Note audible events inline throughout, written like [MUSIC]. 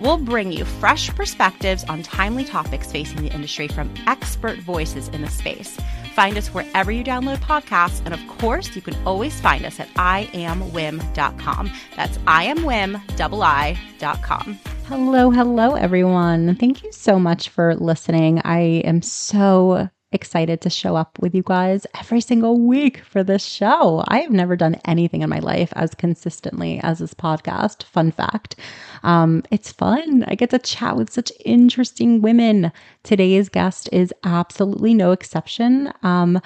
We'll bring you fresh perspectives on timely topics facing the industry from expert voices in the space. Find us wherever you download podcasts. And of course, you can always find us at iamwim.com. That's iamwim.com. Hello, hello, everyone. Thank you so much for listening. I am so excited to show up with you guys every single week for this show. I have never done anything in my life as consistently as this podcast. Fun fact. Um, it's fun. I get to chat with such interesting women. Today's guest is absolutely no exception. Um,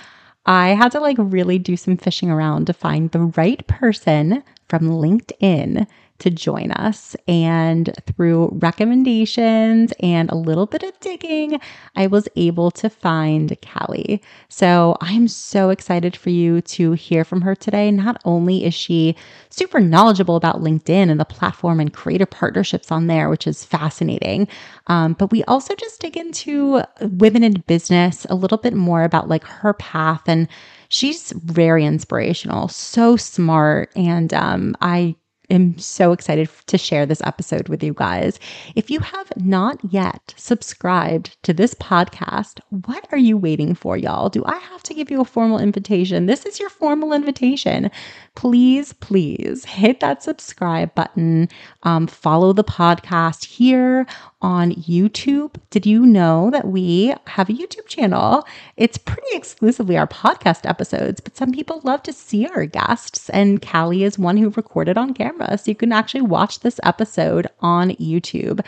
I had to like really do some fishing around to find the right person from LinkedIn to join us. And through recommendations and a little bit of digging, I was able to find Callie. So I'm so excited for you to hear from her today. Not only is she super knowledgeable about LinkedIn and the platform and creator partnerships on there, which is fascinating, um, but we also just dig into women in business a little bit more about like her path and she's very inspirational, so smart. And um, I am so excited to share this episode with you guys. If you have not yet subscribed to this podcast, what are you waiting for, y'all? Do I have to give you a formal invitation? This is your formal invitation. Please, please hit that subscribe button. Um, follow the podcast here on YouTube. Did you know that we have a YouTube channel? It's pretty exclusively our podcast episodes, but some people love to see our guests, and Callie is one who recorded on camera. So you can actually watch this episode on YouTube.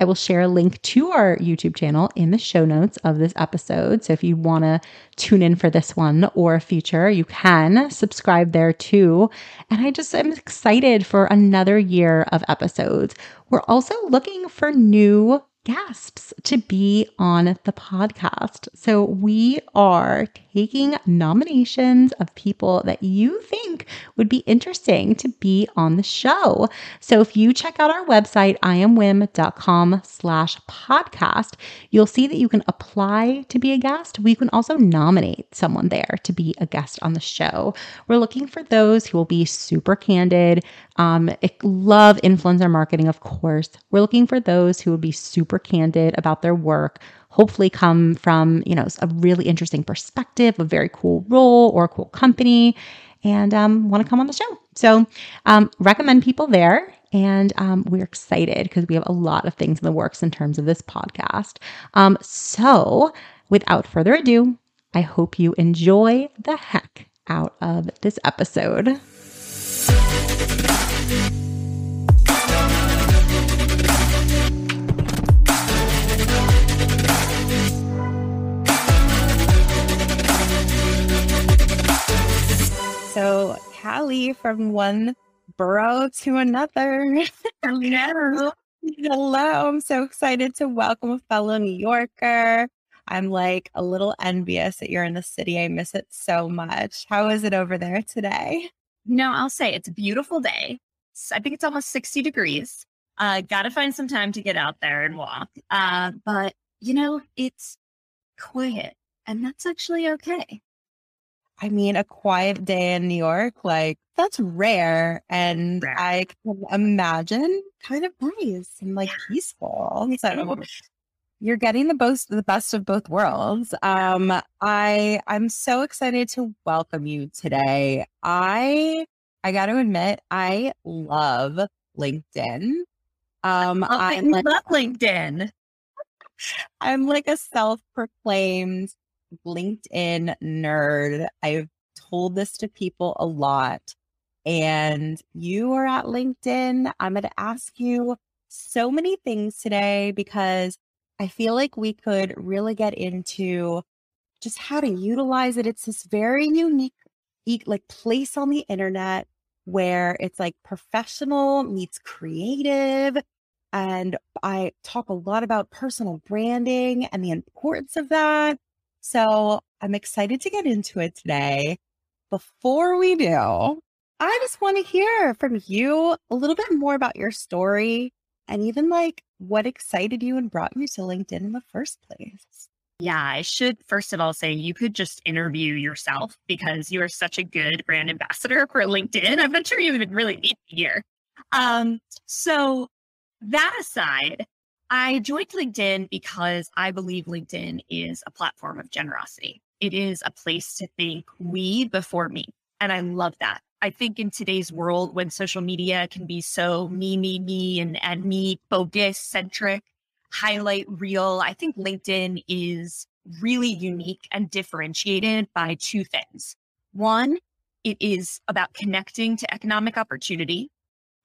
I will share a link to our YouTube channel in the show notes of this episode. So if you want to tune in for this one or a future, you can subscribe there too. And I just am excited for another year of episodes. We're also looking for new guests to be on the podcast. So we are taking nominations of people that you think would be interesting to be on the show. So if you check out our website, iamwim.com slash podcast, you'll see that you can apply to be a guest. We can also nominate someone there to be a guest on the show. We're looking for those who will be super candid, um, love influencer marketing, of course. We're looking for those who would be super candid about their work, hopefully come from, you know, a really interesting perspective, a very cool role or a cool company, and um, want to come on the show. So um, recommend people there. And um, we're excited because we have a lot of things in the works in terms of this podcast. Um, so without further ado, I hope you enjoy the heck out of this episode. So, Callie from one borough to another. Hello. [LAUGHS] Hello. I'm so excited to welcome a fellow New Yorker. I'm like a little envious that you're in the city. I miss it so much. How is it over there today? No, I'll say it's a beautiful day. I think it's almost 60 degrees. Uh, Got to find some time to get out there and walk. Uh, but, you know, it's quiet, and that's actually okay. I mean, a quiet day in New York, like that's rare. And rare. I can imagine kind of nice and like peaceful. So you're getting the most the best of both worlds. Um, I I'm so excited to welcome you today. I I got to admit, I love LinkedIn. Um, oh, I love LinkedIn. I'm like a self-proclaimed LinkedIn nerd. I've told this to people a lot. And you are at LinkedIn. I'm going to ask you so many things today because I feel like we could really get into just how to utilize it. It's this very unique like place on the internet where it's like professional meets creative and I talk a lot about personal branding and the importance of that So I'm excited to get into it today. Before we do, I just want to hear from you a little bit more about your story and even like what excited you and brought you to LinkedIn in the first place. Yeah, I should first of all say you could just interview yourself because you are such a good brand ambassador for LinkedIn. I'm not sure you even really need me here. Um, so that aside, I joined LinkedIn because I believe LinkedIn is a platform of generosity. It is a place to think we before me. And I love that. I think in today's world, when social media can be so me, me, me, and, and me focus centric, highlight reel, I think LinkedIn is really unique and differentiated by two things. One, it is about connecting to economic opportunity.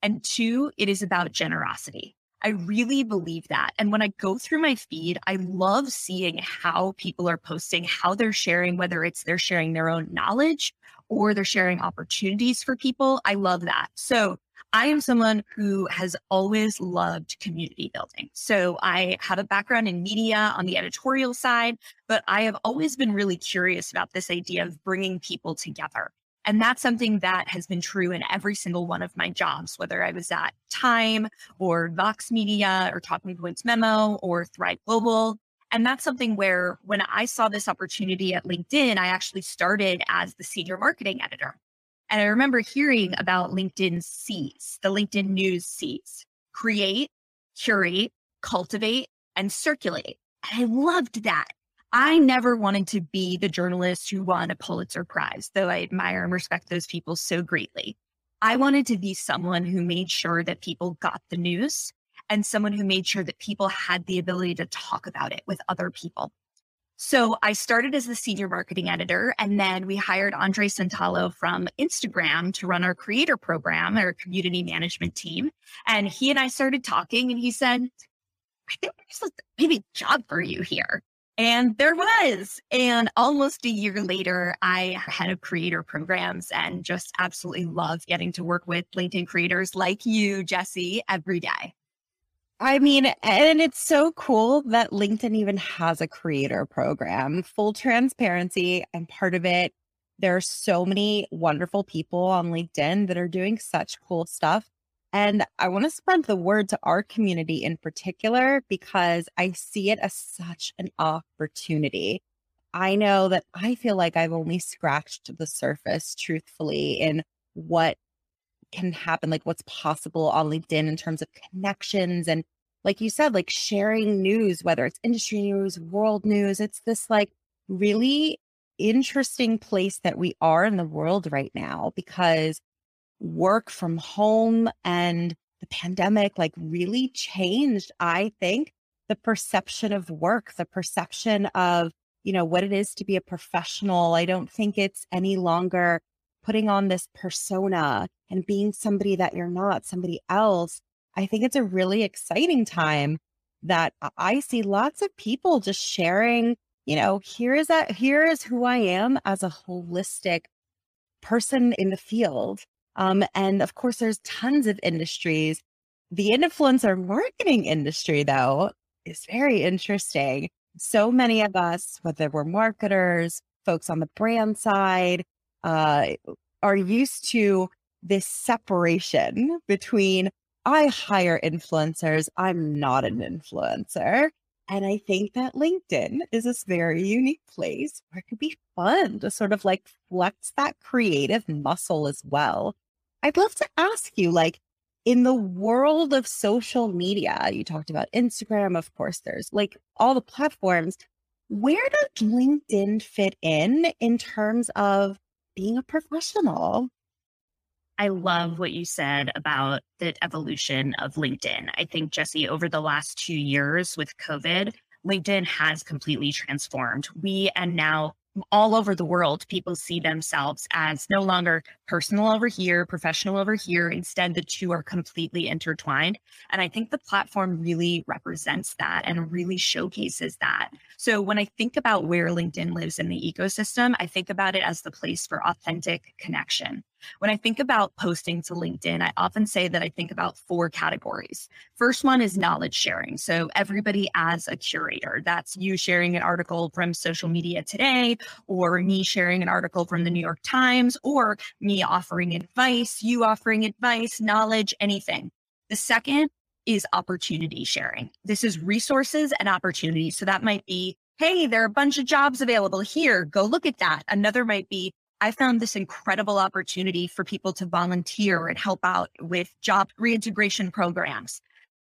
And two, it is about generosity. I really believe that. And when I go through my feed, I love seeing how people are posting, how they're sharing, whether it's they're sharing their own knowledge or they're sharing opportunities for people. I love that. So I am someone who has always loved community building. So I have a background in media on the editorial side, but I have always been really curious about this idea of bringing people together. And that's something that has been true in every single one of my jobs, whether I was at Time or Vox Media or Talking Points Memo or Thrive Global. And that's something where when I saw this opportunity at LinkedIn, I actually started as the senior marketing editor. And I remember hearing about LinkedIn C's, the LinkedIn News C's create, curate, cultivate, and circulate. And I loved that. I never wanted to be the journalist who won a Pulitzer Prize, though I admire and respect those people so greatly. I wanted to be someone who made sure that people got the news and someone who made sure that people had the ability to talk about it with other people. So I started as the senior marketing editor, and then we hired Andre Santalo from Instagram to run our creator program, our community management team. And he and I started talking, and he said, I think there's maybe a job for you here. And there was. And almost a year later, I had a creator programs and just absolutely love getting to work with LinkedIn creators like you, Jesse, every day. I mean, and it's so cool that LinkedIn even has a creator program. Full transparency, I'm part of it. There are so many wonderful people on LinkedIn that are doing such cool stuff. And I want to spread the word to our community in particular because I see it as such an opportunity. I know that I feel like I've only scratched the surface, truthfully, in what can happen, like what's possible on LinkedIn in terms of connections and like you said, like sharing news, whether it's industry news, world news, it's this like really interesting place that we are in the world right now because work from home and the pandemic like really changed, I think, the perception of work, the perception of, you know, what it is to be a professional. I don't think it's any longer putting on this persona and being somebody that you're not, somebody else. I think it's a really exciting time that I see lots of people just sharing, you know, here is that, here is who I am as a holistic person in the field. Um, and of course, there's tons of industries. The influencer marketing industry, though, is very interesting. So many of us, whether we're marketers, folks on the brand side, uh, are used to this separation between I hire influencers, I'm not an influencer. And I think that LinkedIn is this very unique place where it could be fun to sort of like flex that creative muscle as well. I'd love to ask you, like, in the world of social media, you talked about Instagram, of course, there's like all the platforms. Where does LinkedIn fit in in terms of being a professional. I love what you said about the evolution of LinkedIn. I think, Jesse, over the last two years with COVID, LinkedIn has completely transformed. We and now all over the world, people see themselves as no longer personal over here, professional over here. Instead, the two are completely intertwined. And I think the platform really represents that and really showcases that. So when I think about where LinkedIn lives in the ecosystem, I think about it as the place for authentic connection. When I think about posting to LinkedIn, I often say that I think about four categories. First one is knowledge sharing. So everybody as a curator. That's you sharing an article from social media today, or me sharing an article from the New York Times, or me offering advice, you offering advice, knowledge, anything. The second is opportunity sharing. This is resources and opportunities. So that might be, hey, there are a bunch of jobs available here. Go look at that. Another might be, I found this incredible opportunity for people to volunteer and help out with job reintegration programs.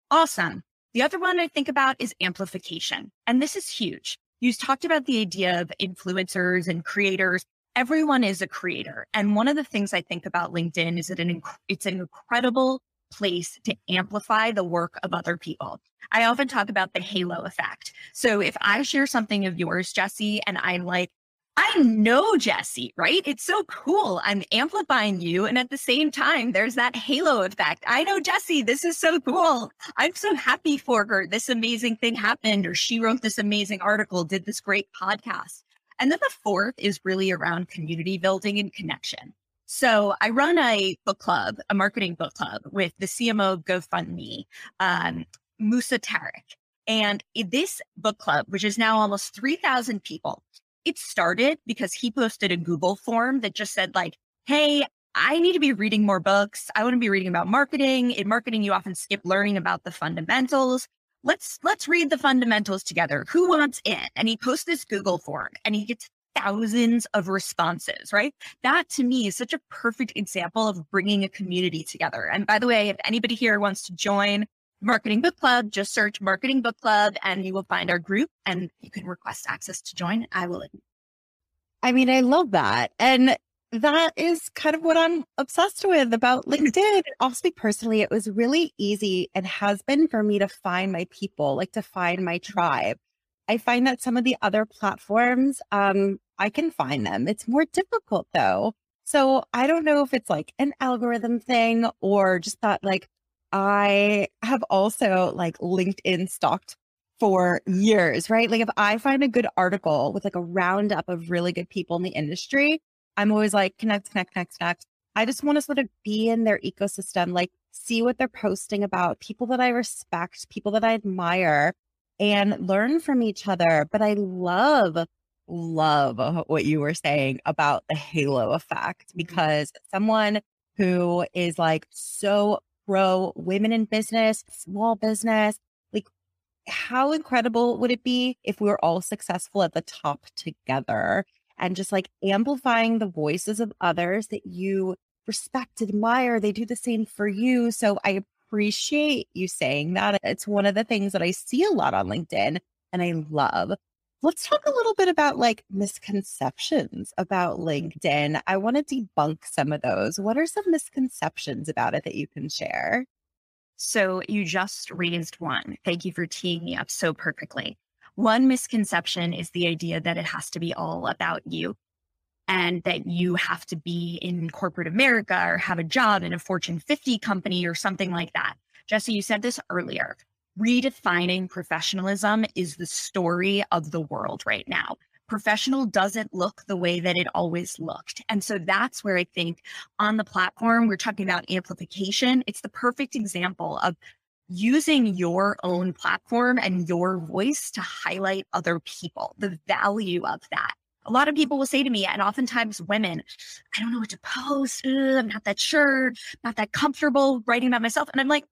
Awesome. The other one I think about is amplification. And this is huge. You talked about the idea of influencers and creators. Everyone is a creator. And one of the things I think about LinkedIn is that an, it's an incredible place to amplify the work of other people. I often talk about the halo effect. So if I share something of yours, Jesse, and I'm like, I know Jesse, right? It's so cool. I'm amplifying you. And at the same time, there's that halo effect. I know Jesse. This is so cool. I'm so happy for her. This amazing thing happened, or she wrote this amazing article, did this great podcast. And then the fourth is really around community building and connection. So I run a book club, a marketing book club with the CMO of GoFundMe, um, Musa Tariq. And this book club, which is now almost 3,000 people, it started because he posted a Google form that just said like, Hey, I need to be reading more books. I want to be reading about marketing. In marketing, you often skip learning about the fundamentals. Let's, let's read the fundamentals together. Who wants in? And he posts this Google form and he gets thousands of responses, right? That to me is such a perfect example of bringing a community together. And by the way, if anybody here wants to join Marketing Book Club, just search Marketing Book Club and you will find our group and you can request access to join. I will. I mean, I love that. And that is kind of what I'm obsessed with about LinkedIn. I'll speak personally. It was really easy and has been for me to find my people, like to find my tribe. I find that some of the other platforms, um, I can find them. It's more difficult though. So I don't know if it's like an algorithm thing or just that like I have also like LinkedIn stalked for years, right? Like if I find a good article with like a roundup of really good people in the industry, I'm always like connect, connect, connect, connect. I just want to sort of be in their ecosystem, like see what they're posting about, people that I respect, people that I admire, and learn from each other. But I love, love what you were saying about the halo effect mm-hmm. because someone who is like so pro women in business, small business, like how incredible would it be if we were all successful at the top together and just like amplifying the voices of others that you respect, admire, they do the same for you. So I appreciate you saying that. It's one of the things that I see a lot on LinkedIn and I love. Let's talk a little bit about like misconceptions about mm-hmm. LinkedIn. I want to debunk some of those. What are some misconceptions about it that you can share? So you just raised one. Thank you for teeing me up so perfectly. One misconception is the idea that it has to be all about you and that you have to be in corporate America or have a job in a Fortune 50 company or something like that. Jesse, you said this earlier. Redefining professionalism is the story of the world right now. Professional doesn't look the way that it always looked. And so that's where I think on the platform, we're talking about amplification. It's the perfect example of using your own platform and your voice to highlight other people, the value of that a lot of people will say to me, and oftentimes women, I don't know what to post. Ugh, I'm not that sure, not that comfortable writing about myself. And I'm like,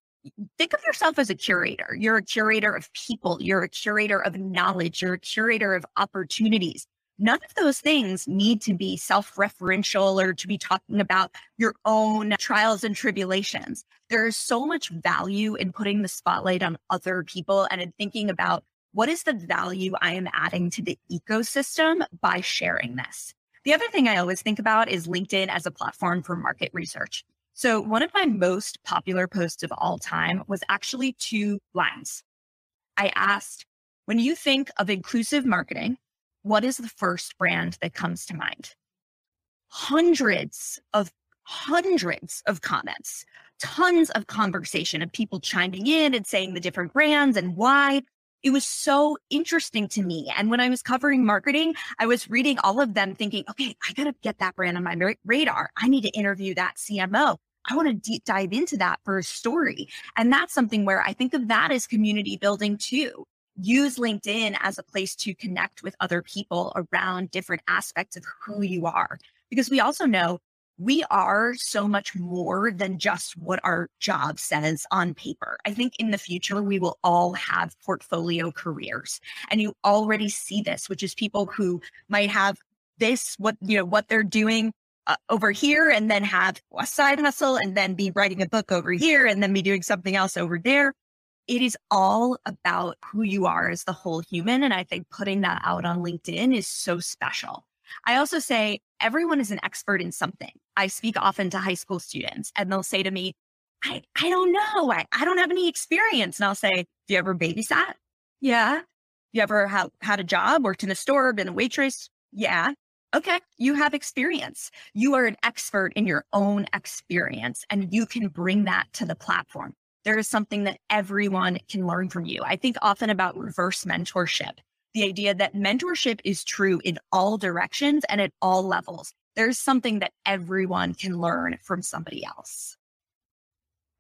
think of yourself as a curator. You're a curator of people. You're a curator of knowledge. You're a curator of opportunities. None of those things need to be self referential or to be talking about your own trials and tribulations. There is so much value in putting the spotlight on other people and in thinking about what is the value I am adding to the ecosystem by sharing this? The other thing I always think about is LinkedIn as a platform for market research. So, one of my most popular posts of all time was actually two lines. I asked, when you think of inclusive marketing, what is the first brand that comes to mind? Hundreds of hundreds of comments, tons of conversation of people chiming in and saying the different brands and why. it was so interesting to me. And when I was covering marketing, I was reading all of them thinking, okay, I got to get that brand on my radar. I need to interview that CMO. I want to deep dive into that for a story. And that's something where I think of that as community building too. Use LinkedIn as a place to connect with other people around different aspects of who you are. Because we also know we are so much more than just what our job says on paper. I think in the future, we will all have portfolio careers. And you already see this, which is people who might have this, what, you know, what they're doing uh, over here and then have a side hustle and then be writing a book over here and then be doing something else over there. It is all about who you are as the whole human. And I think putting that out on LinkedIn is so special. I also say everyone is an expert in something. I speak often to high school students and they'll say to me, I, I don't know. I, I don't have any experience. And I'll say, Do you ever babysat? Yeah. You ever have had a job, worked in a store, been a waitress? Yeah. Okay. You have experience. You are an expert in your own experience and you can bring that to the platform. There is something that everyone can learn from you. I think often about reverse mentorship the idea that mentorship is true in all directions and at all levels. There's something that everyone can learn from somebody else.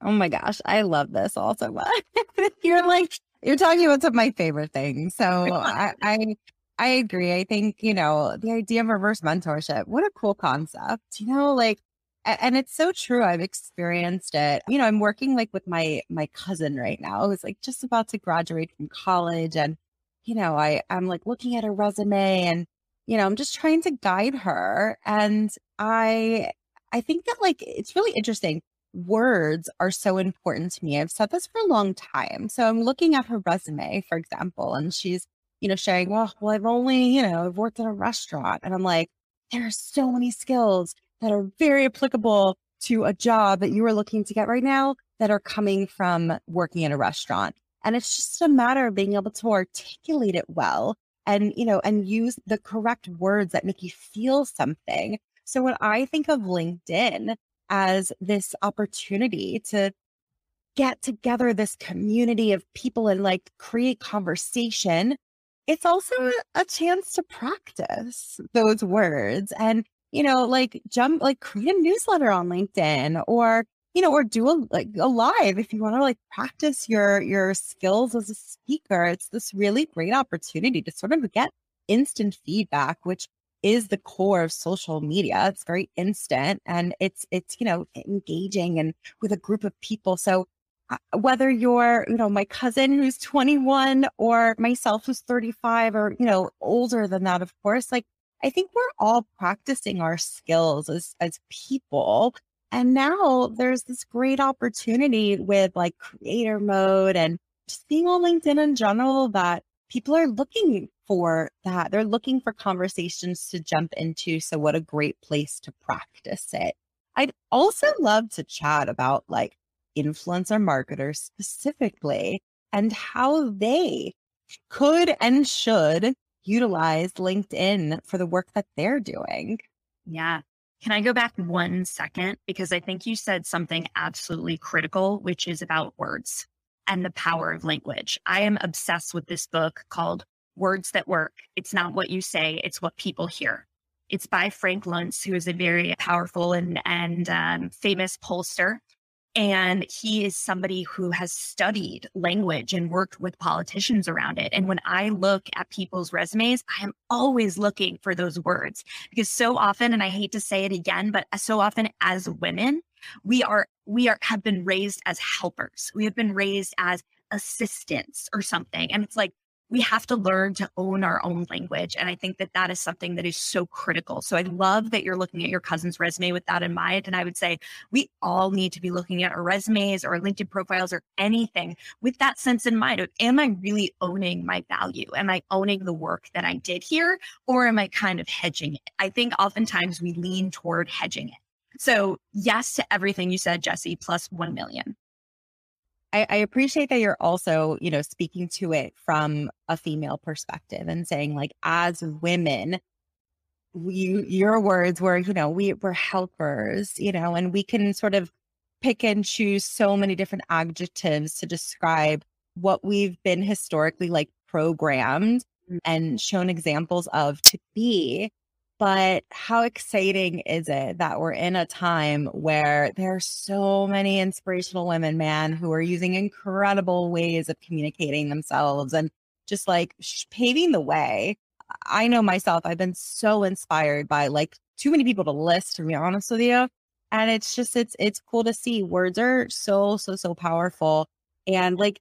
Oh my gosh, I love this also much. [LAUGHS] you're like you're talking about some of my favorite things. So [LAUGHS] I, I I agree. I think, you know, the idea of reverse mentorship, what a cool concept. You know, like and it's so true. I've experienced it. You know, I'm working like with my my cousin right now who's like just about to graduate from college and you know, I, I'm like looking at her resume and, you know, I'm just trying to guide her. And I, I think that like, it's really interesting. Words are so important to me. I've said this for a long time. So I'm looking at her resume, for example, and she's, you know, sharing, well, well, I've only, you know, I've worked at a restaurant. And I'm like, there are so many skills that are very applicable to a job that you are looking to get right now that are coming from working in a restaurant. And it's just a matter of being able to articulate it well and, you know, and use the correct words that make you feel something. So when I think of LinkedIn as this opportunity to get together this community of people and like create conversation, it's also mm. a chance to practice those words and, you know, like jump, like create a newsletter on LinkedIn or you know, or do a like a live if you want to like practice your your skills as a speaker. It's this really great opportunity to sort of get instant feedback, which is the core of social media. It's very instant and it's it's you know engaging and with a group of people. So Uh, whether you're you know my cousin who's 21 or myself who's 35 or you know older than that, of course, like I think we're all practicing our skills as as people and now there's this great opportunity with like creator mode and just being on LinkedIn in general that people are looking for that. They're looking for conversations to jump into. So, what a great place to practice it. I'd also love to chat about like influencer marketers specifically and how they could and should utilize LinkedIn for the work that they're doing. Yeah. Can I go back one second? Because I think you said something absolutely critical, which is about words and the power of language. I am obsessed with this book called Words That Work. It's not what you say, it's what people hear. It's by Frank Luntz, who is a very powerful and, and um, famous pollster. And he is somebody who has studied language and worked with politicians around it. And when I look at people's resumes, I am always looking for those words because so often, and I hate to say it again, but so often as women, we are, we are, have been raised as helpers. We have been raised as assistants or something. And it's like, we have to learn to own our own language. And I think that that is something that is so critical. So I love that you're looking at your cousin's resume with that in mind. And I would say we all need to be looking at our resumes or LinkedIn profiles or anything with that sense in mind of, am I really owning my value? Am I owning the work that I did here? Or am I kind of hedging it? I think oftentimes we lean toward hedging it. So yes to everything you said, Jesse, plus 1 million. I, I, appreciate that you're also, you know, speaking to it from a female perspective and saying, like, as women, you your words were, you know, we were helpers, you know, and we can sort of pick and choose so many different adjectives to describe what we've been historically like programmed mm. and shown examples of to be. But how exciting is it that we're in a time where there are so many inspirational women, man, who are using incredible ways of communicating themselves and just like paving the way. I know myself, I've been so inspired by like too many people to list, to be honest with you. And it's just, it's, it's cool to see words are so, so, so powerful. And like,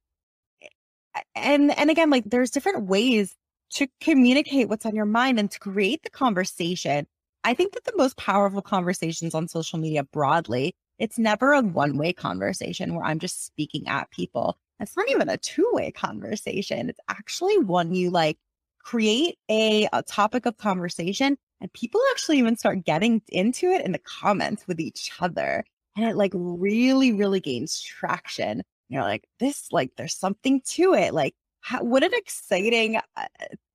and, and again, like there's different ways to communicate what's on your mind and to create the conversation. I think that the most powerful conversations on social media broadly, it's never a one way conversation where I'm just speaking at people. It's not even a two way conversation. It's actually one you like create a, a topic of conversation and people actually even start getting into it in the comments with each other. And it like really, really gains traction. You're like, this, like, there's something to it. Like, how, what an exciting uh,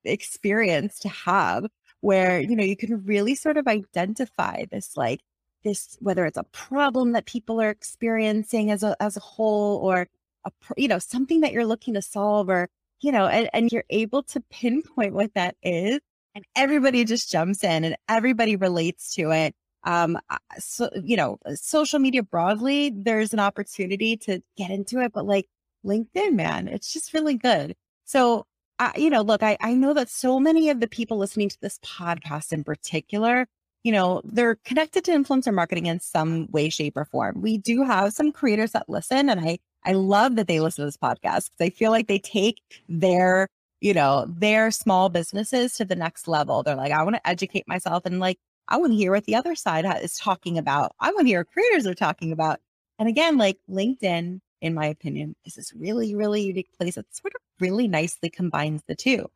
experience to have where you know you can really sort of identify this like this whether it's a problem that people are experiencing as a as a whole or a you know something that you're looking to solve or you know and, and you're able to pinpoint what that is and everybody just jumps in and everybody relates to it. Um so you know social media broadly there's an opportunity to get into it but like linkedin man it's just really good so you know, look, I, I know that so many of the people listening to this podcast in particular, you know, they're connected to influencer marketing in some way, shape, or form. We do have some creators that listen, and I I love that they listen to this podcast because I feel like they take their, you know, their small businesses to the next level. They're like, I want to educate myself and like I want to hear what the other side is talking about. I want to hear what creators are talking about. And again, like LinkedIn in my opinion, is this really, really unique place that sort of really nicely combines the two.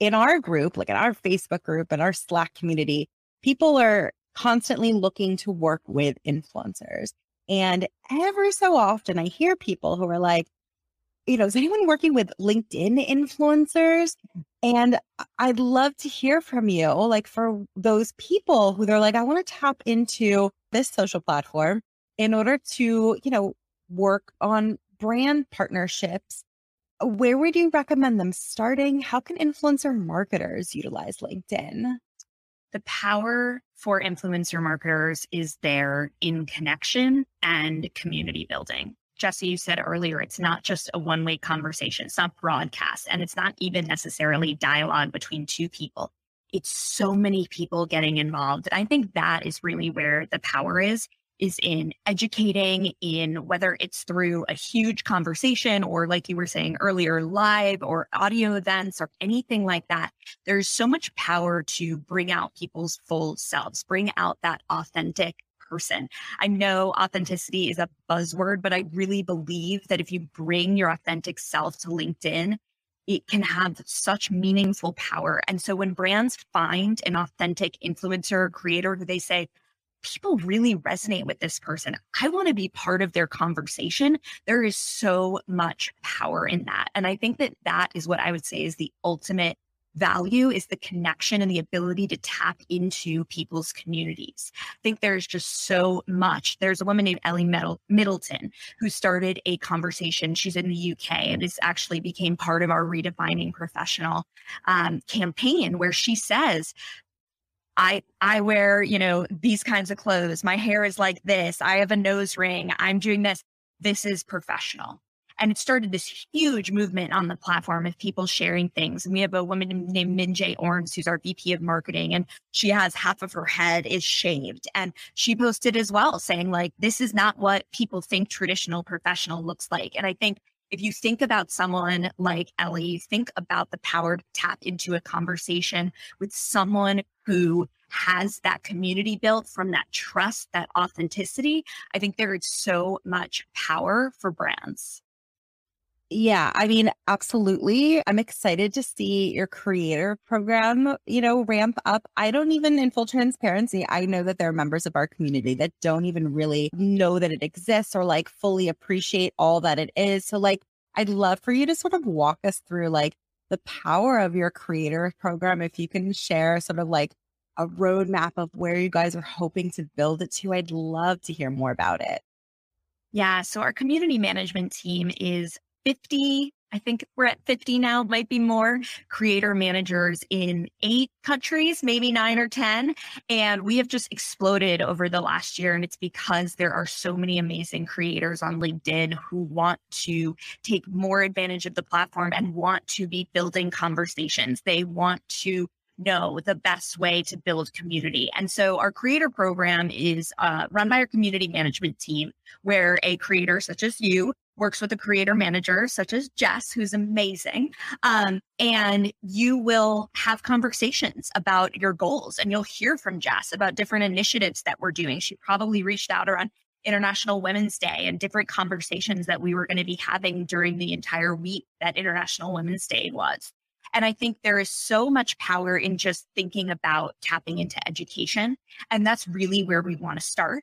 In our group, like in our Facebook group and our Slack community, people are constantly looking to work with influencers. And every so often, I hear people who are like, you know, is anyone working with LinkedIn influencers? Mm. And I'd love to hear from you, like for those people who they're like, I want to tap into this social platform in order to, you know, work on brand partnerships, where would you recommend them starting? How can influencer marketers utilize LinkedIn? The power for influencer marketers is there in connection and community building. Jesse, you said earlier, it's not just a one way conversation, it's not broadcast, and it's not even necessarily dialogue between two people. It's so many people getting involved. And I think that is really where the power is is in educating in whether it's through a huge conversation or like you were saying earlier live or audio events or anything like that there's so much power to bring out people's full selves bring out that authentic person i know authenticity is a buzzword but i really believe that if you bring your authentic self to linkedin it can have such meaningful power. And so when brands find an authentic influencer creator who they say, people really resonate with this person. I want to be part of their conversation. There is so much power in that. And I think that that is what I would say is the ultimate value is the connection and the ability to tap into people's communities. I think there's just so much. There's a woman named Ellie Middleton who started a conversation. She's in the UK and this actually became part of our redefining professional um, campaign where she says I I wear, you know, these kinds of clothes. My hair is like this. I have a nose ring. I'm doing this. This is professional. And it started this huge movement on the platform of people sharing things. And we have a woman named Minjay Orms, who's our VP of marketing, and she has half of her head is shaved. And she posted as well saying, like, this is not what people think traditional professional looks like. And I think if you think about someone like Ellie, think about the power to tap into a conversation with someone who has that community built from that trust, that authenticity. I think there is so much power for brands. Yeah, I mean, absolutely. I'm excited to see your creator program, you know, ramp up. I don't even, in full transparency, I know that there are members of our community that don't even really know that it exists or like fully appreciate all that it is. So, like, I'd love for you to sort of walk us through like the power of your creator program. If you can share sort of like a roadmap of where you guys are hoping to build it to, I'd love to hear more about it. Yeah. So, our community management team is 50 I think we're at 50 now, might be more creator managers in eight countries, maybe nine or 10. And we have just exploded over the last year. And it's because there are so many amazing creators on LinkedIn who want to take more advantage of the platform and want to be building conversations. They want to know the best way to build community. And so our creator program is uh, run by our community management team, where a creator such as you works with a creator manager such as Jess, who's amazing. Um, and you will have conversations about your goals and you'll hear from Jess about different initiatives that we're doing. She probably reached out around International Women's Day and different conversations that we were going to be having during the entire week that International Women's Day was. And I think there is so much power in just thinking about tapping into education. And that's really where we want to start.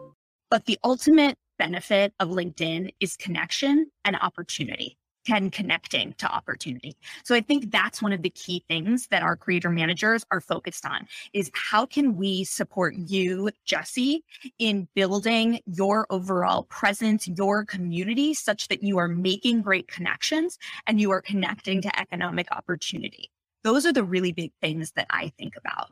But the ultimate benefit of LinkedIn is connection and opportunity and connecting to opportunity. So I think that's one of the key things that our creator managers are focused on is how can we support you, Jesse, in building your overall presence, your community such that you are making great connections and you are connecting to economic opportunity. Those are the really big things that I think about.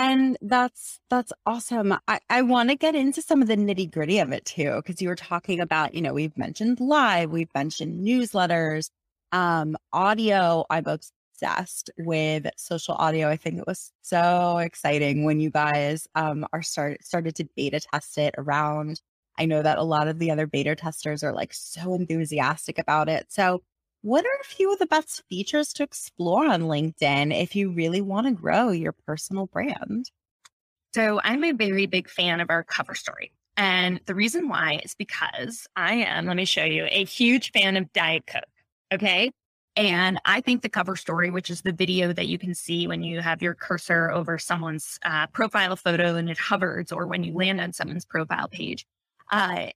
And that's that's awesome. I, I want to get into some of the nitty gritty of it too, because you were talking about, you know, we've mentioned live, we've mentioned newsletters, um, audio. I'm obsessed with social audio. I think it was so exciting when you guys um are start started to beta test it around. I know that a lot of the other beta testers are like so enthusiastic about it. So what are a few of the best features to explore on LinkedIn if you really want to grow your personal brand? So, I'm a very big fan of our cover story. And the reason why is because I am, let me show you, a huge fan of Diet Coke. Okay. And I think the cover story, which is the video that you can see when you have your cursor over someone's uh, profile photo and it hovers, or when you land on someone's profile page, uh,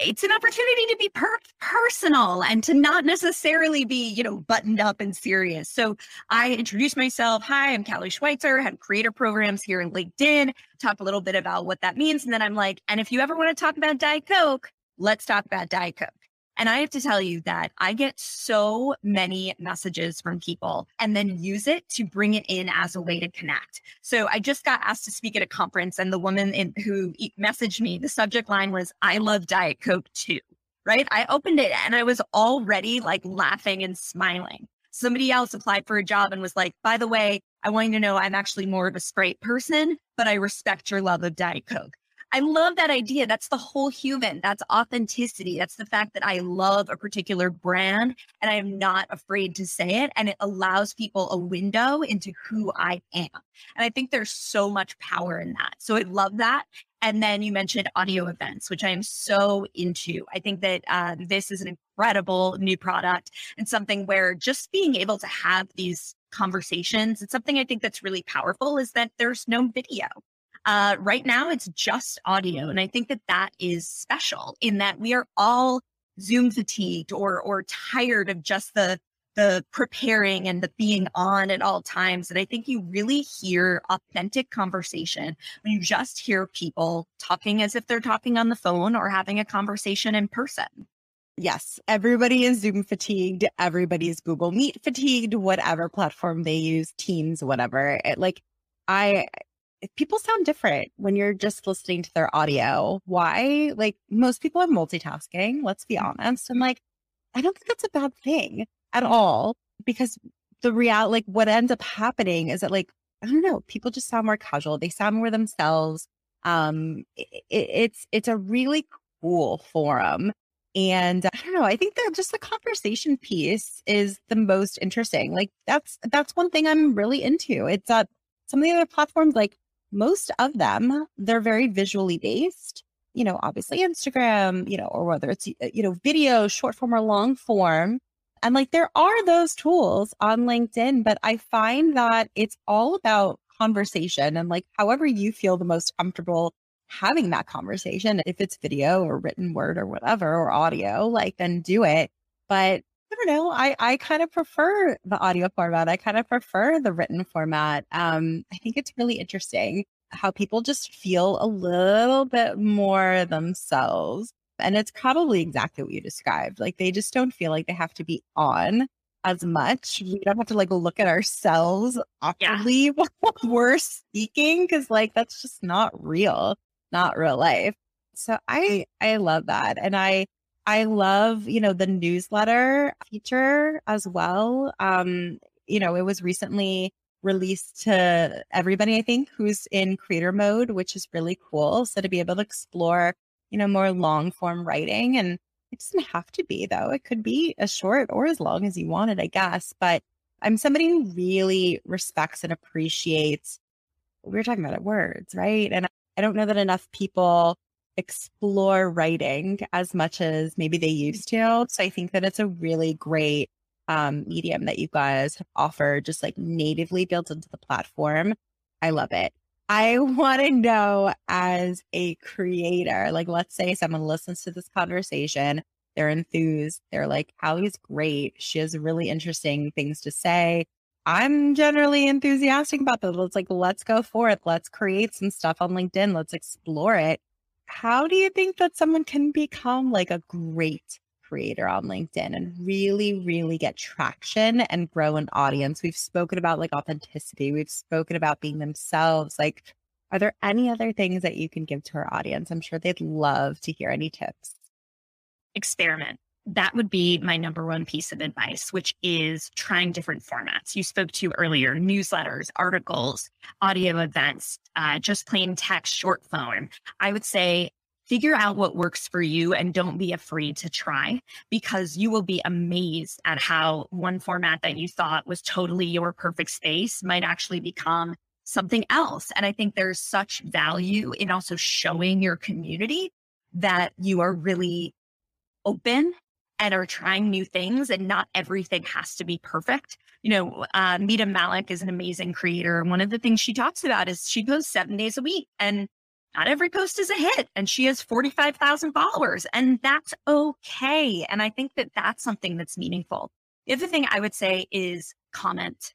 it's an opportunity to be per- personal and to not necessarily be, you know, buttoned up and serious. So I introduced myself. Hi, I'm Callie Schweitzer, head creator programs here in LinkedIn, talk a little bit about what that means. And then I'm like, and if you ever want to talk about Diet Coke, let's talk about Diet Coke. And I have to tell you that I get so many messages from people and then use it to bring it in as a way to connect. So I just got asked to speak at a conference, and the woman in, who messaged me, the subject line was, I love Diet Coke too. Right. I opened it and I was already like laughing and smiling. Somebody else applied for a job and was like, by the way, I want you to know I'm actually more of a Sprite person, but I respect your love of Diet Coke. I love that idea. That's the whole human. That's authenticity. That's the fact that I love a particular brand and I am not afraid to say it. And it allows people a window into who I am. And I think there's so much power in that. So I love that. And then you mentioned audio events, which I am so into. I think that uh, this is an incredible new product and something where just being able to have these conversations, it's something I think that's really powerful is that there's no video. Uh, right now, it's just audio. And I think that that is special in that we are all Zoom fatigued or, or tired of just the, the preparing and the being on at all times. And I think you really hear authentic conversation when you just hear people talking as if they're talking on the phone or having a conversation in person. Yes, everybody is Zoom fatigued. Everybody is Google Meet fatigued, whatever platform they use, Teams, whatever. It, like, I people sound different when you're just listening to their audio. Why? Like most people are multitasking, let's be mm. honest. And like, I don't think that's a bad thing at all because the real like what ends up happening is that like, I don't know, people just sound more casual. They sound more themselves. Um, it, it's, it's a really cool forum. And I don't know, I think that just the conversation piece is the most interesting. Like that's, that's one thing I'm really into. It's uh, some of the other platforms like most of them, they're very visually based. you know, obviously Instagram, you know, or whether it's, you know, video, short form or long form. And like there are those tools on LinkedIn, but I find that it's all about conversation and like however you feel the most comfortable having that conversation. If it's video or written word or whatever, or audio, like then do it. But don't know. I, I kind of prefer the audio format. I kind of prefer the written format. Um, I think it's really interesting how people just feel a little bit more themselves. And it's probably exactly what you described. Like they just don't feel like they have to be on as much. We don't have to like look at ourselves awkwardly yeah. [LAUGHS] while we're speaking because like that's just not real, not real life. So I I love that. And I I love, you know, the newsletter feature as well. Um, you know, it was recently released to everybody, I think, who's in creator mode, which is really cool. So to be able to explore, you know, more long form writing and it doesn't have to be though. It could be as short or as long as you want it, I guess. But I'm somebody who really respects and appreciates we were talking about it, words, right? And I don't know that enough people explore writing as much as maybe they used to. So I think that it's a really great um, medium that you guys have offered, just like natively built into the platform. I love it. I [LAUGHS] want to know as a creator, like let's say someone listens to this conversation, they're enthused, they're like, Callie's great. She has really interesting things to say. I'm generally enthusiastic about that. Let's like, let's go for it. Let's create some stuff on LinkedIn. Let's explore it. How do you think that someone can become like a great creator on LinkedIn and really, really get traction and grow an audience. We've spoken about like authenticity, we've spoken about being themselves. Like, are there any other things that you can give to our audience? I'm sure they'd love to hear any tips. Experiment. That would be my number one piece of advice, which is trying different formats. You spoke to earlier newsletters, articles, audio events, uh, just plain text, short form. I would say figure out what works for you and don't be afraid to try because you will be amazed at how one format that you thought was totally your perfect space might actually become something else. And I think there's such value in also showing your community that you are really open and are trying new things and not everything has to be perfect. You know, uh, Mita Mallick is an amazing creator. And one of the things she talks about is she posts seven days a week and not every post is a hit and she has 45,000 followers and that's okay. And I think that that's something that's meaningful. The other thing I would say is comment,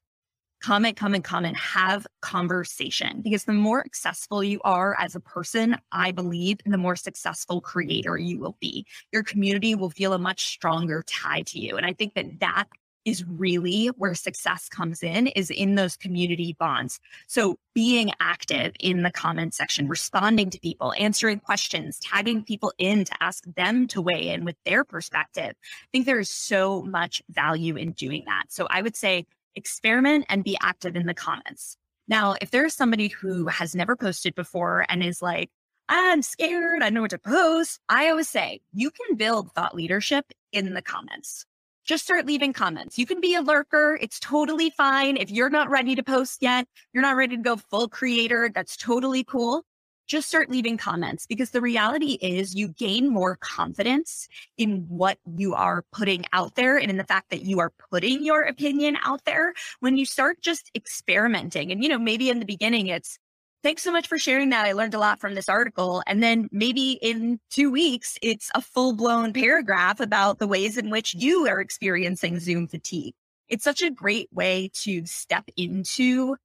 comment, comment, comment, have conversation because the more accessible you are as a person, I believe the more successful creator you will be. Your community will feel a much stronger tie to you. And I think that that is really where success comes in is in those community bonds. So being active in the comment section, responding to people, answering questions, tagging people in to ask them to weigh in with their perspective. I think there is so much value in doing that. So I would say experiment and be active in the comments. Now, if there's somebody who has never posted before and is like, I'm scared, I don't know what to post, I always say you can build thought leadership in the comments just start leaving comments. You can be a lurker. It's totally fine. If you're not ready to post yet, you're not ready to go full creator. That's totally cool. Just start leaving comments because the reality is you gain more confidence in what you are putting out there and in the fact that you are putting your opinion out there when you start just experimenting. And, you know, maybe in the beginning it's, thanks so much for sharing that. I learned a lot from this article. And then maybe in two weeks, it's a full blown paragraph about the ways in which you are experiencing Zoom fatigue. It's such a great way to step into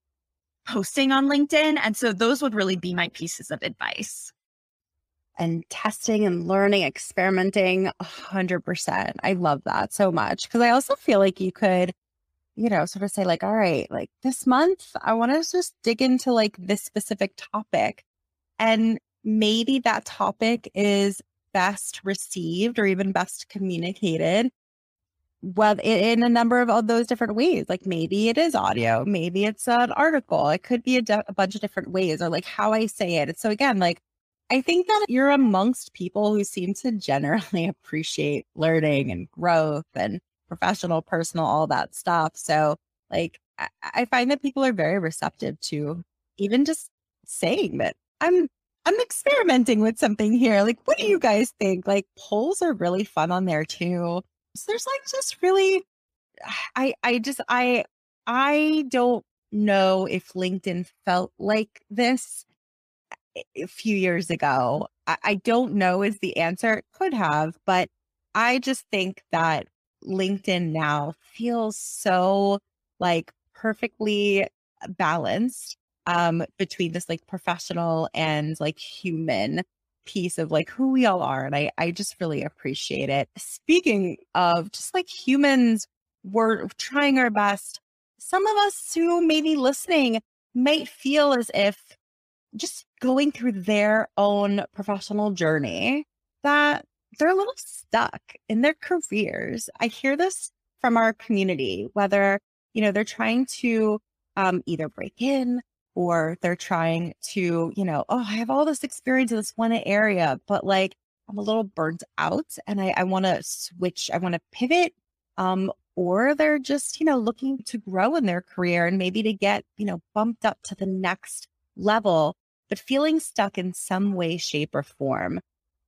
posting on LinkedIn. And so those would really be my pieces of advice. And testing and learning, experimenting 100%. I love that so much because I also feel like you could you know, sort of say like, all right, like this month, I want to just dig into like this specific topic. And maybe that topic is best received or even best communicated well in a number of those different ways like maybe it is audio maybe it's an article it could be a, de- a bunch of different ways or like how i say it so again like i think that you're amongst people who seem to generally [LAUGHS] appreciate learning and growth and professional, personal, all that stuff. So, like, I find that people are very receptive to even just saying that I'm I'm experimenting with something here. Like, what do you guys think? Like, polls are really fun on there too. So there's like just really, I, I just, I, I don't know if LinkedIn felt like this a few years ago. I, I don't know is the answer. It could have, but I just think that LinkedIn now feels so like perfectly balanced um between this like professional and like human piece of like who we all are and I I just really appreciate it. Speaking of just like humans we're trying our best. Some of us who may be listening might feel as if just going through their own professional journey that they're a little stuck in their careers. I hear this from our community, whether, you know, they're trying to um, either break in or they're trying to, you know, oh, I have all this experience in this one area, but like I'm a little burnt out and I, I want to switch, I want to pivot. Um, or they're just, you know, looking to grow in their career and maybe to get, you know, bumped up to the next level, but feeling stuck in some way, shape, or form.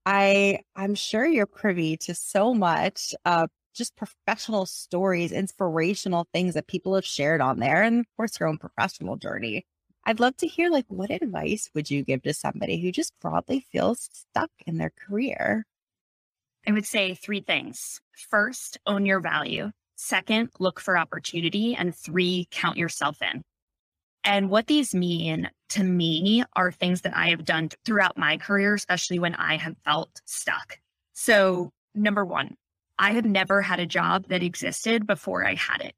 I I'm sure you're privy to so much uh just professional stories, inspirational things that people have shared on there, and of course your own professional journey. I'd love to hear like what advice would you give to somebody who just broadly feels stuck in their career? I would say three things. First, own your value. Second, look for opportunity. And three, count yourself in. And what these mean to me are things that I have done throughout my career, especially when I have felt stuck. So, number one, I have never had a job that existed before I had it.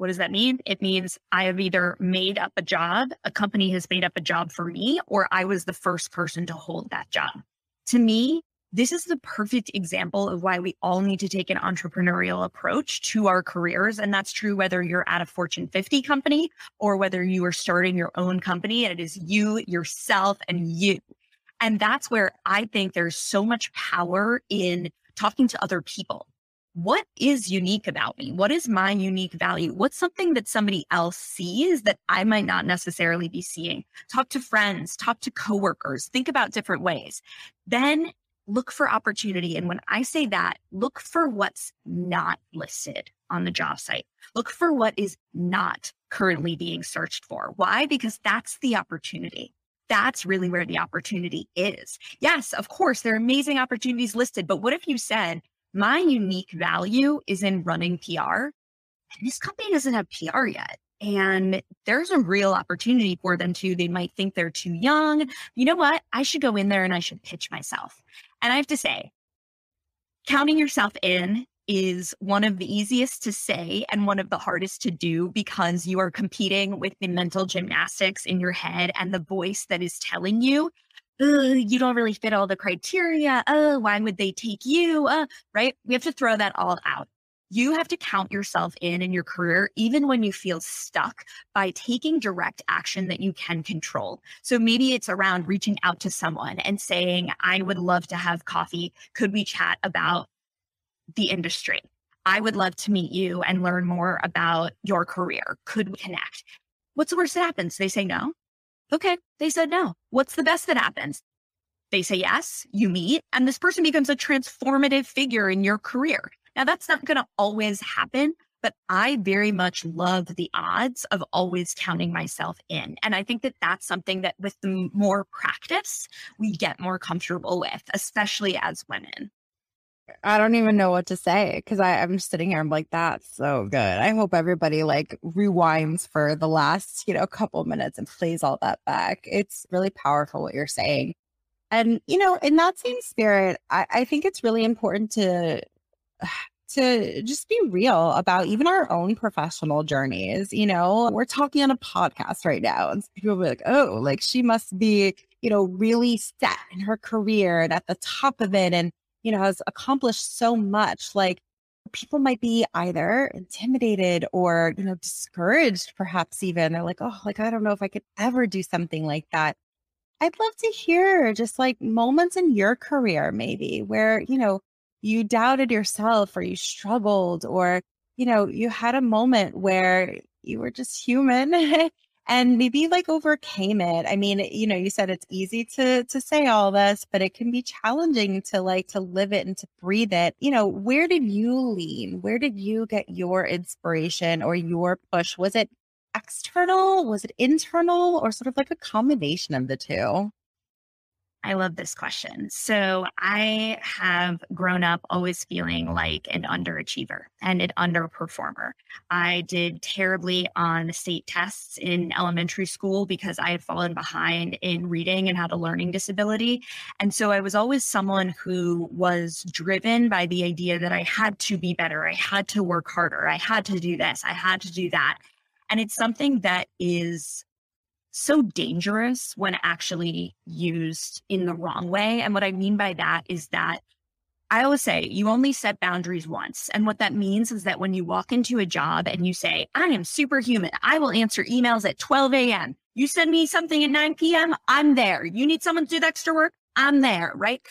What does that mean? It means I have either made up a job, a company has made up a job for me, or I was the first person to hold that job. To me, this is the perfect example of why we all need to take an entrepreneurial approach to our careers. And that's true whether you're at a Fortune 50 company or whether you are starting your own company and it is you, yourself, and you. And that's where I think there's so much power in talking to other people. What is unique about me? What is my unique value? What's something that somebody else sees that I might not necessarily be seeing? Talk to friends, talk to coworkers, think about different ways. Then look for opportunity. And when I say that, look for what's not listed on the job site. Look for what is not currently being searched for. Why? Because that's the opportunity. That's really where the opportunity is. Yes, of course, there are amazing opportunities listed, but what if you said, my unique value is in running PR and this company doesn't have PR yet? and there's a real opportunity for them too. They might think they're too young. You know what? I should go in there and I should pitch myself. And I have to say, counting yourself in is one of the easiest to say and one of the hardest to do because you are competing with the mental gymnastics in your head and the voice that is telling you, you don't really fit all the criteria. Oh, why would they take you? Uh, right? We have to throw that all out. You have to count yourself in in your career, even when you feel stuck, by taking direct action that you can control. So maybe it's around reaching out to someone and saying, I would love to have coffee. Could we chat about the industry? I would love to meet you and learn more about your career. Could we connect? What's the worst that happens? They say no. Okay. They said no. What's the best that happens? They say yes, you meet, and this person becomes a transformative figure in your career. Now, that's not going to always happen, but I very much love the odds of always counting myself in. And I think that that's something that with the more practice, we get more comfortable with, especially as women. I don't even know what to say because I'm sitting here. I'm like, that's so good. I hope everybody like rewinds for the last, you know, couple minutes and plays all that back. It's really powerful what you're saying. And, you know, in that same spirit, I, I think it's really important to [SIGHS] to just be real about even our own professional journeys. You know, we're talking on a podcast right now, and people be like, oh, like she must be, you know, really set in her career and at the top of it and, you know, has accomplished so much. Like, people might be either intimidated or, you know, discouraged, perhaps even. They're like, oh, like, I don't know if I could ever do something like that. I'd love to hear just like moments in your career, maybe where, you know, you doubted yourself or you struggled or, you know, you had a moment where you were just human [LAUGHS] and maybe like overcame it. I mean, you know, you said it's easy to to say all this, but it can be challenging to like to live it and to breathe it. You know, where did you lean? Where did you get your inspiration or your push? Was it external? Was it internal or sort of like a combination of the two? I love this question. So I have grown up always feeling like an underachiever and an underperformer. I did terribly on state tests in elementary school because I had fallen behind in reading and had a learning disability. And so I was always someone who was driven by the idea that I had to be better. I had to work harder. I had to do this. I had to do that. And it's something that is so dangerous when actually used in the wrong way. And what I mean by that is that I always say you only set boundaries once. And what that means is that when you walk into a job and you say, I am superhuman, I will answer emails at 12 a.m. You send me something at 9 p.m., I'm there. You need someone to do the extra work, I'm there, right?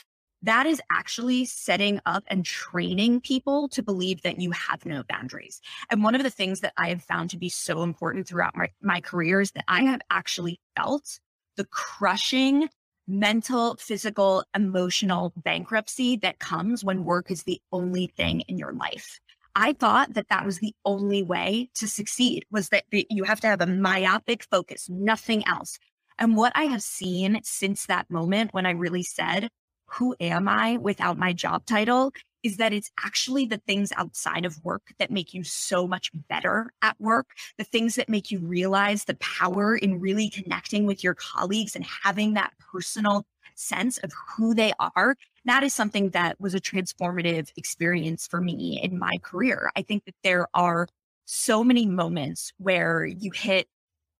That is actually setting up and training people to believe that you have no boundaries. And one of the things that I have found to be so important throughout my, my career is that I have actually felt the crushing mental, physical, emotional bankruptcy that comes when work is the only thing in your life. I thought that that was the only way to succeed was that you have to have a myopic focus, nothing else. And what I have seen since that moment when I really said, who am I without my job title is that it's actually the things outside of work that make you so much better at work, the things that make you realize the power in really connecting with your colleagues and having that personal sense of who they are. That is something that was a transformative experience for me in my career. I think that there are so many moments where you hit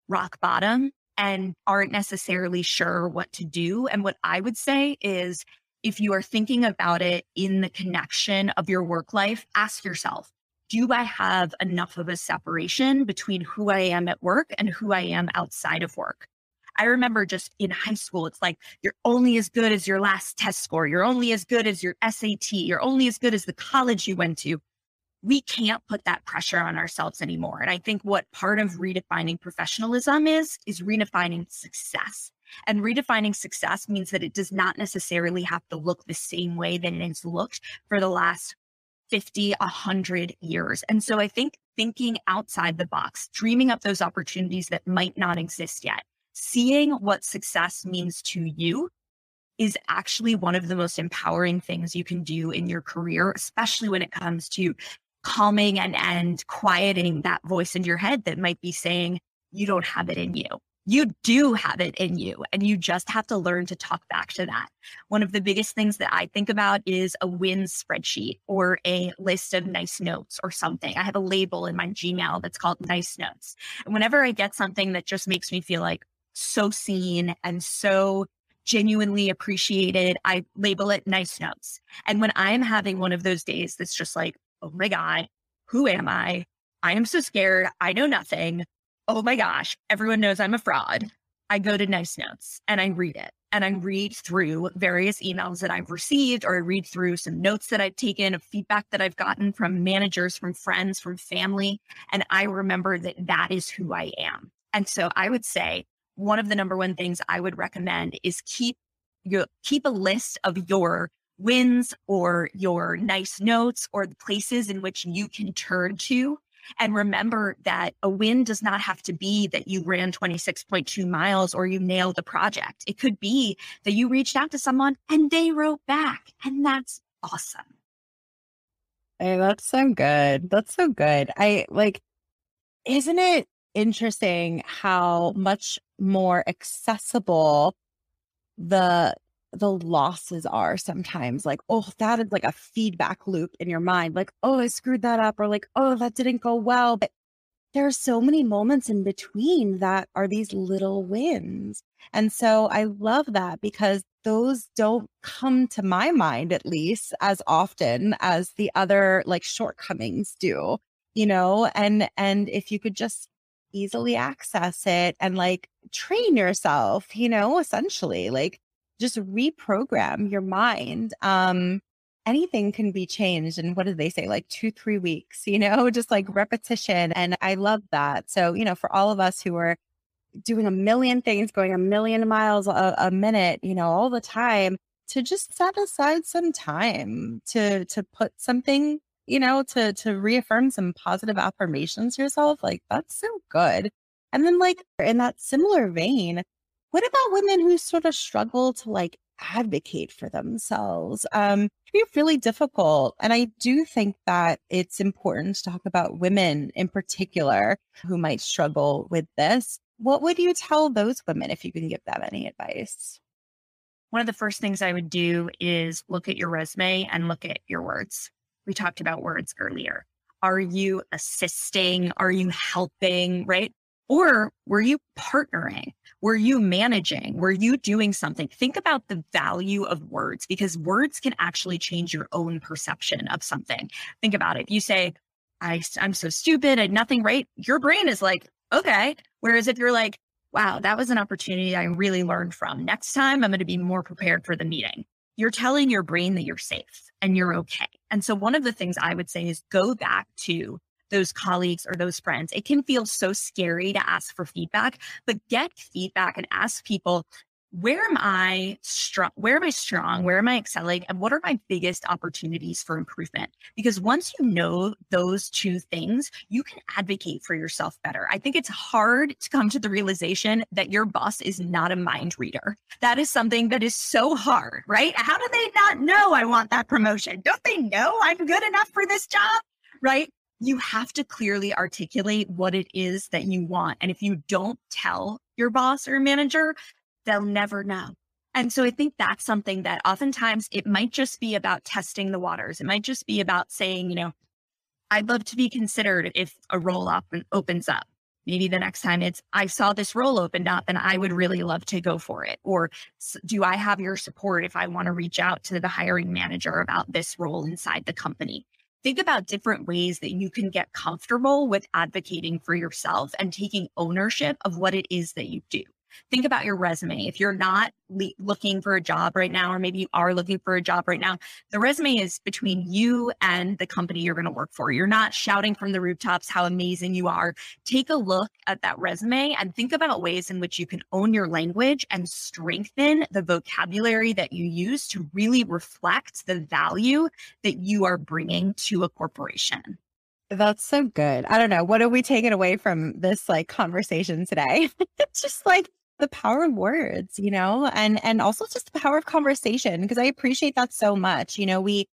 rock bottom and aren't necessarily sure what to do. And what I would say is if you are thinking about it in the connection of your work life, ask yourself, do I have enough of a separation between who I am at work and who I am outside of work? I remember just in high school, it's like you're only as good as your last test score. You're only as good as your SAT. You're only as good as the college you went to. We can't put that pressure on ourselves anymore. And I think what part of redefining professionalism is, is redefining success. And redefining success means that it does not necessarily have to look the same way that it has looked for the last 50, 100 years. And so I think thinking outside the box, dreaming up those opportunities that might not exist yet, seeing what success means to you is actually one of the most empowering things you can do in your career, especially when it comes to calming and, and quieting that voice in your head that might be saying, you don't have it in you you do have it in you and you just have to learn to talk back to that. One of the biggest things that I think about is a win spreadsheet or a list of nice notes or something. I have a label in my Gmail that's called nice notes. And whenever I get something that just makes me feel like so seen and so genuinely appreciated, I label it nice notes. And when I'm having one of those days that's just like, oh my God, who am I? I am so scared. I know nothing oh my gosh, everyone knows I'm a fraud. I go to Nice Notes and I read it and I read through various emails that I've received or I read through some notes that I've taken of feedback that I've gotten from managers, from friends, from family. And I remember that that is who I am. And so I would say one of the number one things I would recommend is keep your, keep a list of your wins or your nice notes or the places in which you can turn to and remember that a win does not have to be that you ran 26.2 miles or you nailed the project. It could be that you reached out to someone and they wrote back. And that's awesome. Hey, that's so good. That's so good. I like, isn't it interesting how much more accessible the the losses are sometimes like, oh, that is like a feedback loop in your mind. Like, oh, I screwed that up, or like, oh, that didn't go well. But there are so many moments in between that are these little wins. And so I love that because those don't come to my mind, at least as often as the other like shortcomings do, you know? And, and if you could just easily access it and like train yourself, you know, essentially like just reprogram your mind. Um, anything can be changed. And what did they say? Like two, three weeks, you know, [LAUGHS] just like repetition. And I love that. So, you know, for all of us who are doing a million things, going a million miles a, a minute, you know, all the time to just set aside some time to to put something you know to to reaffirm some positive affirmations yourself like that's so good and then like in that similar vein what about women who sort of struggle to like advocate for themselves um it can be really difficult and i do think that it's important to talk about women in particular who might struggle with this what would you tell those women if you can give them any advice one of the first things I would do is look at your resume and look at your words. We talked about words earlier. Are you assisting? Are you helping? Right. Or were you partnering? Were you managing? Were you doing something? Think about the value of words because words can actually change your own perception of something. Think about it. You say, I, I'm so stupid, I nothing right, your brain is like, okay. Whereas if you're like, wow, that was an opportunity I really learned from. Next time, I'm going to be more prepared for the meeting. You're telling your brain that you're safe and you're okay. And so, one of the things I would say is go back to those colleagues or those friends. It can feel so scary to ask for feedback, but get feedback and ask people, where am I strong? Where am I strong? Where am I excelling? And what are my biggest opportunities for improvement? Because once you know those two things, you can advocate for yourself better. I think it's hard to come to the realization that your boss is not a mind reader. That is something that is so hard, right? How do they not know I want that promotion? Don't they know I'm good enough for this job? Right? You have to clearly articulate what it is that you want. And if you don't tell your boss or manager, they'll never know. And so I think that's something that oftentimes it might just be about testing the waters. It might just be about saying, you know, I'd love to be considered if a role up uh, opens up. Maybe the next time it's, I saw this role opened up and I would really love to go for it. Or do I have your support if I want to reach out to the hiring manager about this role inside the company? Think about different ways that you can get comfortable with advocating for yourself and taking ownership of what it is that you do think about your resume. If you're not le- looking for a job right now, or maybe you are looking for a job right now, the resume is between you and the company you're going to work for. You're not shouting from the rooftops how amazing you are. Take a look at that resume and think about ways in which you can own your language and strengthen the vocabulary that you use to really reflect the value that you are bringing to a corporation. That's so good. I don't know. What are we taking away from this like conversation today? [LAUGHS] it's just like the power of words, you know, and and also just the power of conversation because I appreciate that so much. You know, we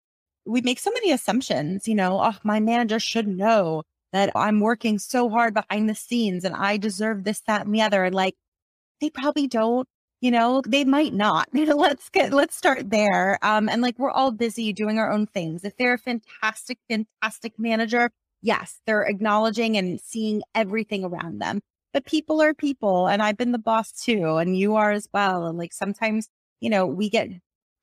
we make so many assumptions, you know, oh, my manager should know that I'm working so hard behind the scenes and I deserve this, that, and the other. And like they probably don't, you know, they might not. [LAUGHS] let's get let's start there. Um, and like we're all busy doing our own things. If they're a fantastic, fantastic manager, yes, they're acknowledging and seeing everything around them but people are people and I've been the boss too and you are as well and like sometimes you know we get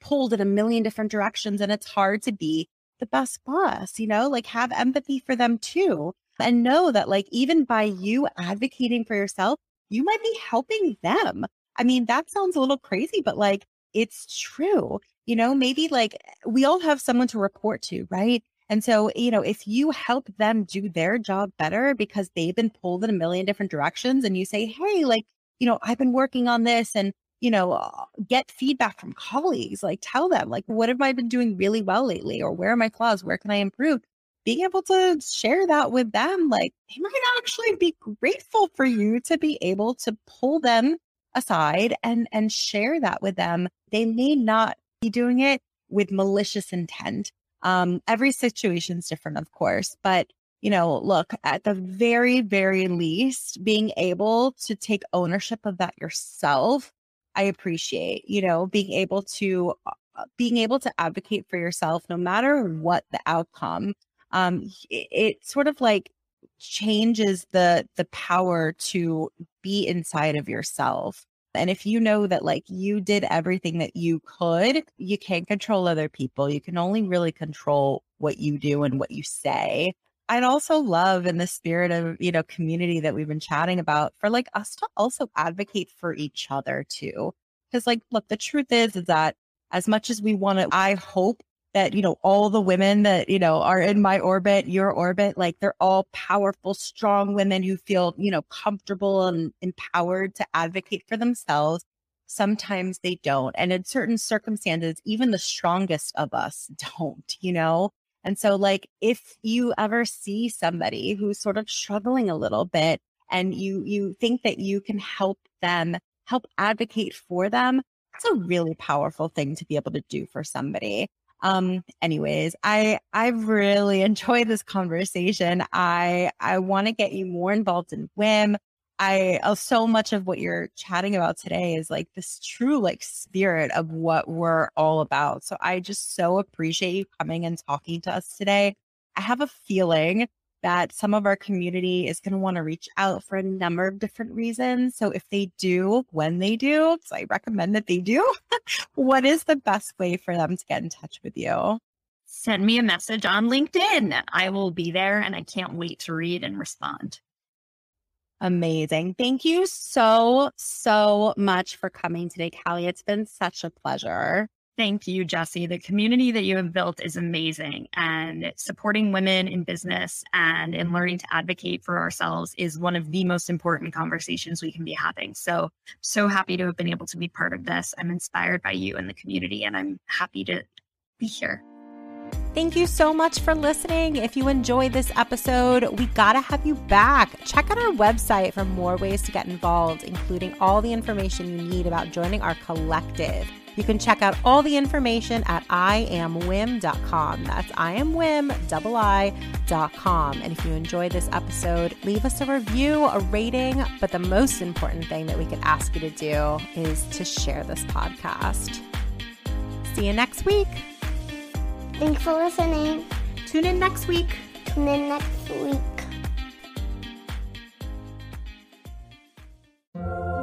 pulled in a million different directions and it's hard to be the best boss you know like have empathy for them too and know that like even by you advocating for yourself you might be helping them. I mean that sounds a little crazy but like it's true you know maybe like we all have someone to report to right and so, you know, if you help them do their job better because they've been pulled in a million different directions and you say, hey, like, you know, I've been working on this and, you know, uh, get feedback from colleagues, like tell them, like, what have I been doing really well lately? Or where are my flaws? Where can I improve? Being able to share that with them, like, they might actually be grateful for you to be able to pull them aside and and share that with them. They may not be doing it with malicious intent um, every situation is different, of course, but you know, look, at the very, very least, being able to take ownership of that yourself, I appreciate, you know, being able to uh, uh being able to advocate for yourself no matter what the outcome. Um, it, it sort of like changes the the power to be inside of yourself and if you know that like you did everything that you could, you can't control other people. You can only really control what you do and what you say. I'd also love in the spirit of, you know, community that we've been chatting about for like us to also advocate for each other too. Cause like, look, the truth is, is that as much as we want to, I hope that, you know, all the women that, you know, are in my orbit, your orbit, like they're all powerful, strong women who feel, you know, comfortable and empowered to advocate for themselves. Sometimes they don't. And in certain circumstances, even the strongest of us [LAUGHS] don't, you know? And so, like, if you ever see somebody who's sort of struggling a little bit and you you think that you can help them, help advocate for them, it's a really powerful thing to be able to do for somebody. Um, anyways, I I've really [LAUGHS] enjoy this conversation. I I want to get you more involved in WIM. I uh, so much of what you're chatting about today is like this true like spirit of what we're all about. So I just so appreciate you coming and talking to us today. I have a feeling that some of our community is going to want to reach out for a number of different reasons. So if they do, when they do, so I recommend that they do, [LAUGHS] what is the best way for them to get in touch with you? Send me a message on LinkedIn. I will be there and I can't wait to read and respond. Amazing. Thank you so, so much for coming today, Callie. It's been such a pleasure. Thank you, Jesse. The community that you have built is amazing. And supporting women in business and in learning to advocate for ourselves is one of the most important conversations we can be having. So, so happy to have been able to be part of this. I'm inspired by you and the community, and I'm happy to be here. Thank you so much for listening. If you enjoyed this episode, we gotta have you back. Check out our website for more ways to get involved, including all the information you need about joining our collective. You can check out all the information at iamwim.com. That's iamwim.com. And if you enjoyed this episode, leave us a review, a rating. But the most important thing that we could ask you to do is to share this podcast. See you next week. Thanks for listening. Tune in next week. Tune in next week.